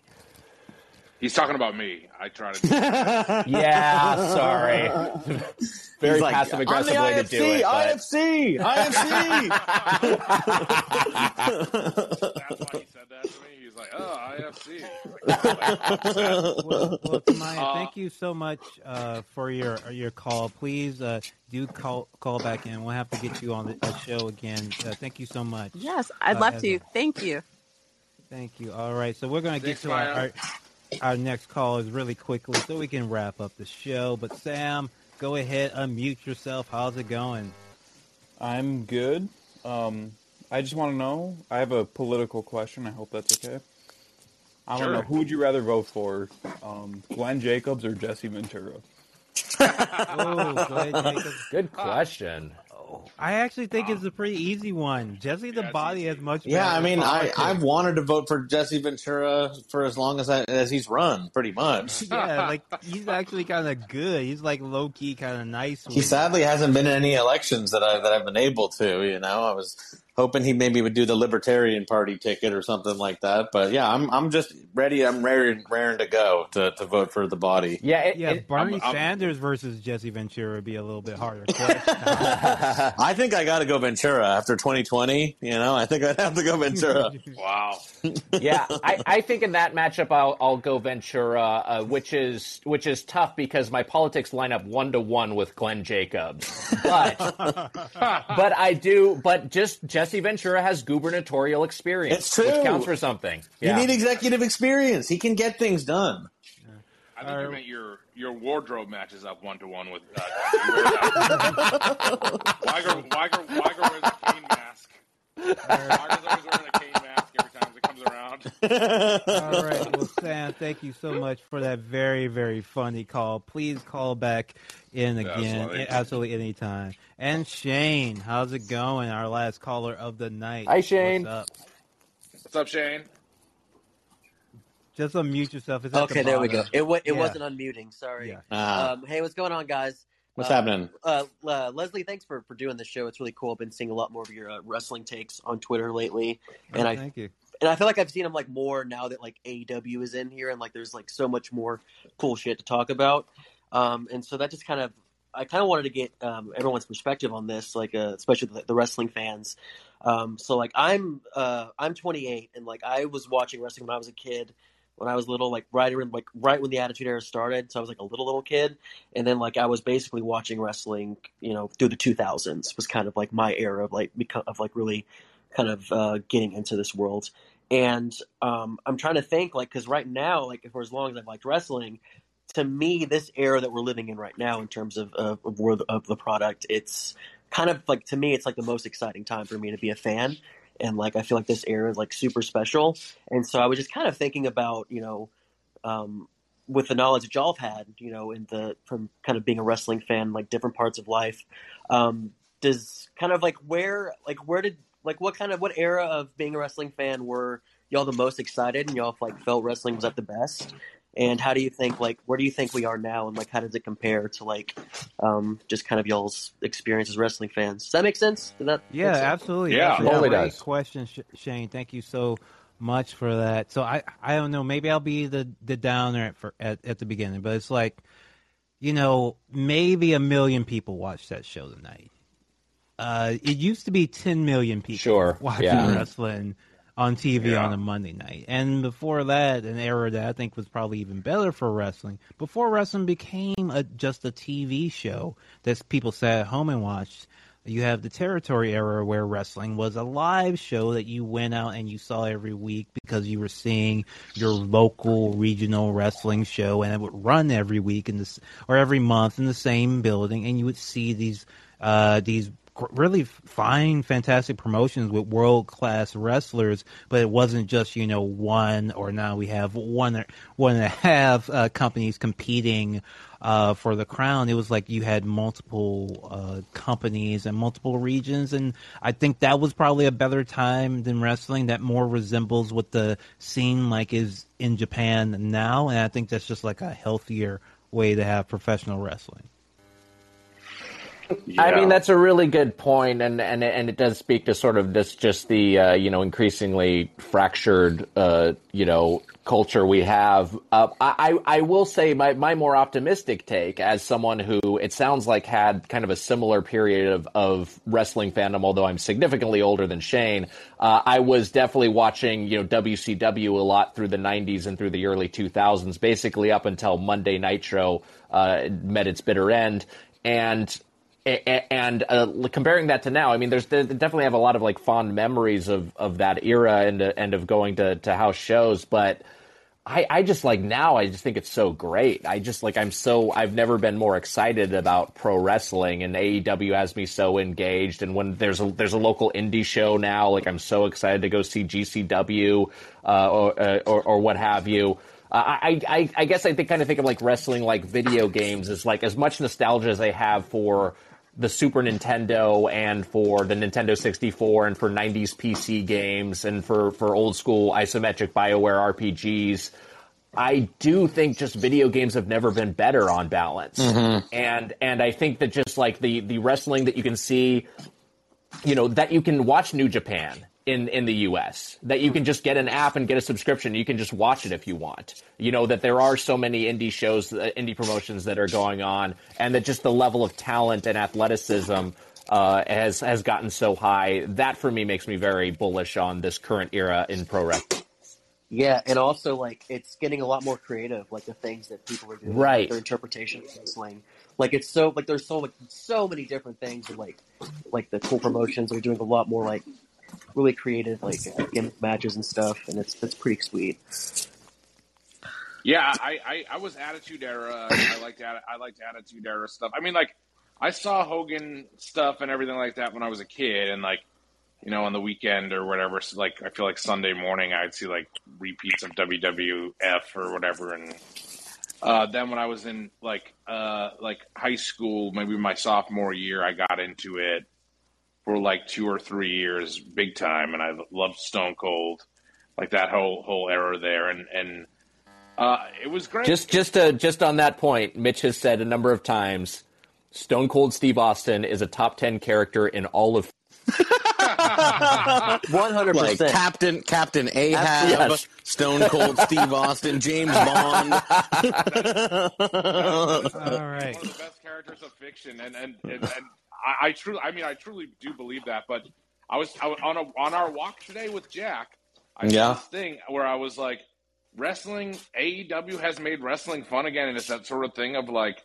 He's talking about me. I try to. *laughs* Yeah, sorry. *laughs* Very like, passive aggressive "I'm way the to do it. but- IFC, IFC, IFC. *laughs* That's why he said that to me. He's like, "Oh, IFC." well, well Tamaya, Uh, thank you so much uh, for your your call. Please uh, do call call back in. We'll have to get you on the uh, show again. Uh, thank you so much. Yes, I'd Uh, love to. a- Thank you. Thank you. All right, so we're going to get Thanks, to our, Maya. our our next call is really quickly so we can wrap up the show. But Sam, go ahead, unmute yourself. How's it going? I'm good. Um, I just want to know. I have a political question. I hope that's okay. I want to Sure. know who would you rather vote for, um, Glenn Jacobs or Jesse Ventura? *laughs* Oh, Glenn Jacobs. Good question. I actually think it's a pretty easy one. Jesse the Yeah, Body easy. has much. Yeah, I mean, I, politics. I've wanted to vote for Jesse Ventura for as long as I, as he's run, pretty much. *laughs* yeah, like he's actually kind of good. He's like low key, kind of nice. He with- sadly hasn't been in any elections that I that I've been able to. You know, I was hoping he maybe would do the Libertarian Party ticket or something like that. But yeah, I'm I'm just ready. I'm raring, raring to go to, to vote for the body. Yeah, it, Yeah, it- Bernie I'm- Sanders versus Jesse Ventura would be a little bit harder. *laughs* *laughs* I think I got to go Ventura after 2020. You know, I think I'd have to go Ventura. *laughs* Wow. yeah, I, I think in that matchup I'll, I'll go Ventura, uh, which is which is tough because my politics line up one to one with Glenn Jacobs. But but I do. But just just Jesse Ventura has gubernatorial experience, It's true. which counts for something. You need executive experience. He can get things done. I think you meant your your wardrobe matches up one to one with. Uh, *laughs* you wear that- Wiger, Wiger, Wiger wears a Kane mask. Wiger's always wearing a Kane mask every time he comes around. *laughs* All right, well, Sam, thank you so much for that very, very funny call. Please call back in again, Absolutely. absolutely anytime. And Shane, how's it going? Our last caller of the night. Hi, Shane. What's up? What's up, Shane? Just unmute yourself. It's at the Okay, there we go. It wa- it Yeah. wasn't unmuting. Sorry. Yeah. Uh, Um, hey, what's going on, guys? what's uh, happening? Uh, uh, Leslie, thanks for, for doing this show. It's really cool. I've been seeing a lot more of your uh, wrestling takes on Twitter lately, and Oh, I thank you. And I feel like I've seen them like more now that like AEW is in here, and like there's like so much more cool shit to talk about. Um, and so that just kind of I kind of wanted to get um, everyone's perspective on this, like uh, especially the, the wrestling fans. Um, so like I'm uh, I'm 28, and like I was watching wrestling when I was a kid. When I was little, like right around, like right when the Attitude Era started, so I was like a little little kid, and then like I was basically watching wrestling, you know, through the 2000s was kind of like my era of like of like really kind of uh, getting into this world. And um, I'm trying to think, like, because right now, like, for as long as I've liked wrestling, to me, this era that we're living in right now, in terms of of, of, the, of the product, it's kind of like to me, it's like the most exciting time for me to be a fan. And like, I feel like this era is like super special. And so I was just kind of thinking about, you know, um, with the knowledge that y'all have had, you know, in the from kind of being a wrestling fan, like different parts of life, um, does kind of like where like where did like what kind of what era of being a wrestling fan were y'all the most excited and y'all like felt wrestling was at the best? And how do you think like where do you think we are now and like how does it compare to like um just kind of y'all's experience as wrestling fans? Does that make sense? Does that Yeah, make sense? absolutely. Yeah. That's a Totally great does. question, Shane. Thank you so much for that. So I, I don't know. Maybe I'll be the the downer at, for, at at the beginning, but it's like, you know, maybe a million people watched that show tonight. Uh, it used to be 10 million people Sure, watching yeah. wrestling on TV Yeah. on a Monday night. And before that, an era that I think was probably even better for wrestling, before wrestling became a, just a TV show that people sat at home and watched, you have the territory era where wrestling was a live show that you went out and you saw every week because you were seeing your local regional wrestling show and it would run every week in this or every month in the same building and you would see these uh these really fine fantastic promotions with world class wrestlers but it wasn't just you know one or now we have one or one and a half uh, companies competing uh, for the crown. It was like you had multiple uh, companies and multiple regions, and I think that was probably a better time than wrestling. That more resembles what the scene like is in Japan now, and I think that's just like a healthier way to have professional wrestling. I mean, that's a really good point, and and and it does speak to sort of this just the uh, you know increasingly fractured uh, you know culture we have. Uh, I I will say my my more optimistic take as someone who it sounds like had kind of a similar period of of wrestling fandom, although I'm significantly older than Shane. Uh, I was definitely watching you know WCW a lot through the '90s and through the early 2000s, basically up until Monday Nitro uh, met its bitter end, and and uh, comparing that to now, I mean, there's definitely have a lot of like fond memories of, of that era and uh, and of going to, to house shows, but I, I just like now I just think it's so great. I just like I'm so I've never been more excited about pro wrestling and AEW has me so engaged. And when there's a there's a local indie show now, like I'm so excited to go see GCW uh, or, uh, or or what have you. Uh, I, I I guess I think kind of think of like wrestling like video games as like as much nostalgia as I have for the Super Nintendo and for the Nintendo 64 and for 90s PC games and for, for old school isometric BioWare RPGs. I do think just video games have never been better on balance. Mm-hmm. And and I think that just like the the wrestling that you can see you know that you can watch New Japan in in the US that you can just get an app and get a subscription. You can just watch it if you want. You know that there are so many indie shows uh, indie promotions that are going on and that just the level of talent and athleticism uh, has has gotten so high. That for me makes me very bullish on this current era in pro wrestling. Yeah, and also like it's getting a lot more creative, like the things that people are doing, Right. Their interpretation of wrestling, like it's so like there's so like so many different things, and like like the cool promotions are doing a lot more like really creative like gimmick matches and stuff, and it's it's pretty sweet. Yeah, I, I, I was Attitude Era. I liked I liked Attitude Era stuff. I mean, like I saw Hogan stuff and everything like that when I was a kid, and like you know on the weekend or whatever. So, like I feel like Sunday morning I'd see like repeats of WWF or whatever, and uh, then when I was in like uh, like high school, maybe my sophomore year, I got into it for like two or three years, big time, and I loved Stone Cold, like that whole whole era there, and and. Uh, it was great. just just uh, just on that point Mitch has said a number of times Stone Cold Steve Austin is a top 10 character in all of *laughs* One hundred Like percent. Captain Captain Ahab, Yes. Stone Cold Steve Austin, James *laughs* Bond. *laughs* all right. One of the best characters of fiction, and and, and, and I, I truly, I mean, I truly do believe that. But I was, I was on a on our walk today with Jack. I Yeah. this thing where I was like, wrestling AEW has made wrestling fun again, and it's that sort of thing of like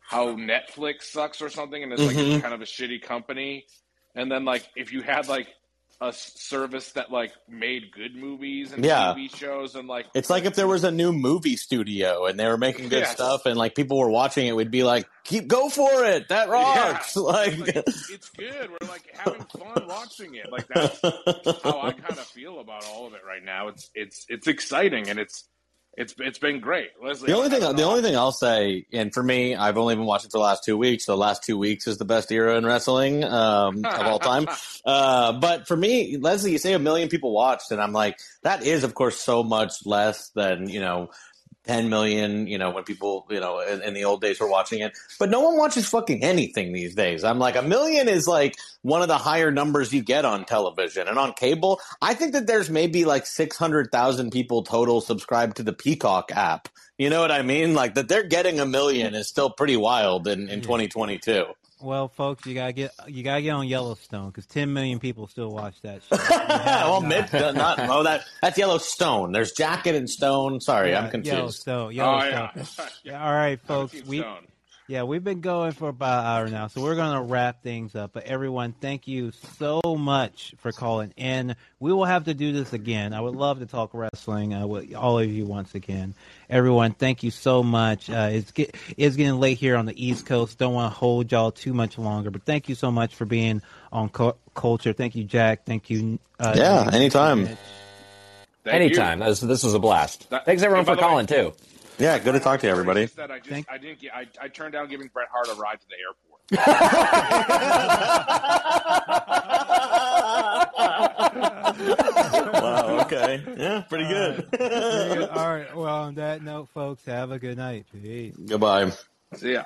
how Netflix sucks or something, and it's like Mhm. it's kind of a shitty company. And then like if you had like a service that like made good movies and Yeah. TV shows and like It's like if there was a new movie studio and they were making good Yes. stuff and like people were watching it, we'd be like, "Keep go for it, that rocks!" *laughs* Yeah. Like, Like, it's good. We're like having fun watching it. Like that's how I kind of feel about all of it right now. It's it's it's exciting and it's it's it's been great. Leslie, The only thing, the know. only thing I'll say, and for me, I've only been watching for the last two weeks. So the last two weeks is the best era in wrestling um, of all time. *laughs* Uh, but for me, Leslie, you say a million people watched, and I'm like, that is, of course, so much less than you know. 10 million, you know, when people, you know, in, in the old days were watching it. But no one watches fucking anything these days. I'm like, a million is like one of the higher numbers you get on television and on cable. I think that there's maybe like 600,000 people total subscribed to the Peacock app. You know what I mean? Like that they're getting a million is still pretty wild in, in hmm. 2022. Well, folks, you gotta get you gotta get on Yellowstone because 10 million people still watch that. Show. *laughs* well, Mitch, not, oh, that, that's Yellowstone. There's Jacket and Stone. Sorry, I'm confused. Yellowstone. Oh Yellowstone. yeah. *laughs* Yeah, all right, folks. We Stone. Yeah, we've been going for about an hour now, so we're gonna wrap things up. But everyone, thank you so much for calling in. We will have to do this again. I would love to talk wrestling uh, with all of you once again. Everyone, thank you so much. Uh, it's get, it's getting late here on the East Coast. Don't want to hold y'all too much longer, but thank you so much for being on Co- Culture. Thank you, Jack. Thank you. Uh, Yeah, Nick. anytime. Thank Anytime. This, this was a blast. That- Thanks everyone and for the way- calling too. Yeah, good to talk to you, everybody. Just that I just Thank- I didn't get I, I turned down giving Bret Hart a ride to the airport. *laughs* wow, okay. Yeah, pretty good. all right. *laughs* Well, on that note, folks, have a good night. Peace. Goodbye. See yeah.